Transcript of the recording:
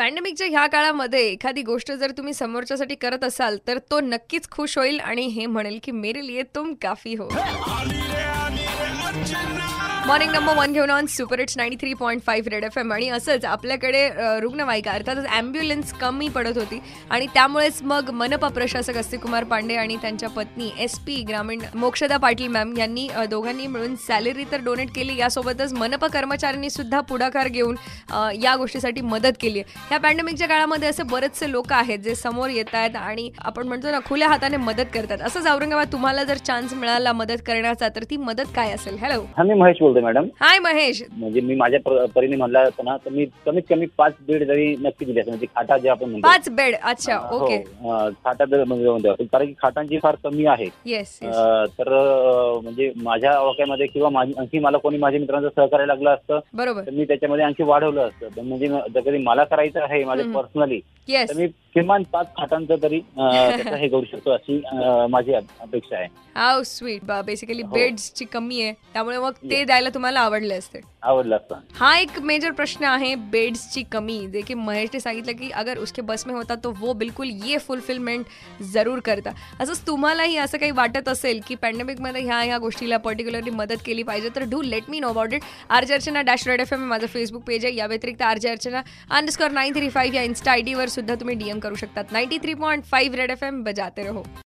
पॅन्डेमिकच्या ह्या काळामध्ये एखादी गोष्ट जर तुम्ही समोरच्यासाठी करत असाल तर तो नक्कीच खुश होईल आणि हे म्हणेल की मेरे लिए तुम काफी हो. मॉर्निंग नंबर वन घेऊन on super it's ninety three point five red FM M आणि असंच आपल्याकडे रुग्णवाहिका अर्थातच ॲम्ब्युलन्स कमी पडत होती. आणि त्यामुळेच मग मनपा प्रशासक अस्तिकुमार पांडे आणि त्यांच्या पत्नी एस पी ग्रामीण मोक्षदा पाटील मॅम यांनी दोघांनी मिळून सॅलरी तर डोनेट केली. यासोबतच मनपा कर्मचाऱ्यांनी सुद्धा पुढाकार घेऊन या गोष्टीसाठी मदत केली आहे. ह्या पॅन्डेमिकच्या काळामध्ये असे बरेचसे लोक आहेत जे समोर येत आहेत आणि आपण म्हणतो ना खुल्या हाताने मदत करतात. असंच औरंगाबाद तुम्हाला जर चान्स मिळाला मदत करण्याचा तर ती मदत काय असेल? हॅलो मी महेश बोलतोय मॅडम. हाय महेश. म्हणजे मी माझ्या परीने म्हणला होतं ना तर मी कमीत कमी पाच बेड तरी नक्की दिले असते म्हणजे खाटा जे आपण म्हणतो. पाच बेड अच्छा हो, ओके. अं, खाटा दर म्हणजे म्हणतो आपण. कारण की खाटांची फार कमी आहे. येस अं, तर अं, म्हणजे माझ्या ओळख्यामध्ये किंवा माझी आणखी मला कोणी माझ्या मित्रांचं सहकार्य लागलं असतं बरोबर. तर मी त्याच्यामध्ये आणखी वाढवलं असतं. पण म्हणजे जर कधी मला करायचं आहे माझ्या हम्म. पर्सनली येस तर मी किमान पाच खाटांचं तरी त्याचं हे करू शकतो अशी माझी अप- अपेक्षा आहे. हाव स्वीट. बेसिकली हो. बेड्सची कमी आहे. त्यामुळे मग ते द्यायला तुम्हाला आवडले असते. आवडलं असतं. हा एक मेजर प्रश्न आहे बेड्सची कमी. जे की महेशने सांगितलं की अगर उसके बस में होता तो वो बिलकुल ये फुलफिलमेंट जरूर करता. असंच तुम्हालाही असं काही वाटत असेल की पॅन्डेमिकमध्ये ह्या ह्या गोष्टीला पर्टिक्युलरली मदत केली पाहिजे तर do let me know about it RJ Archana dash red FM M माझं फेसबुक पेज आहे. या व्यतिरिक्त RJ Archana underscore nine three five या इन्स्टा आय डीवर सुद्धा तुम्ही डीएम करू शकतात. Ninety three point five red FM M बजाते रहो.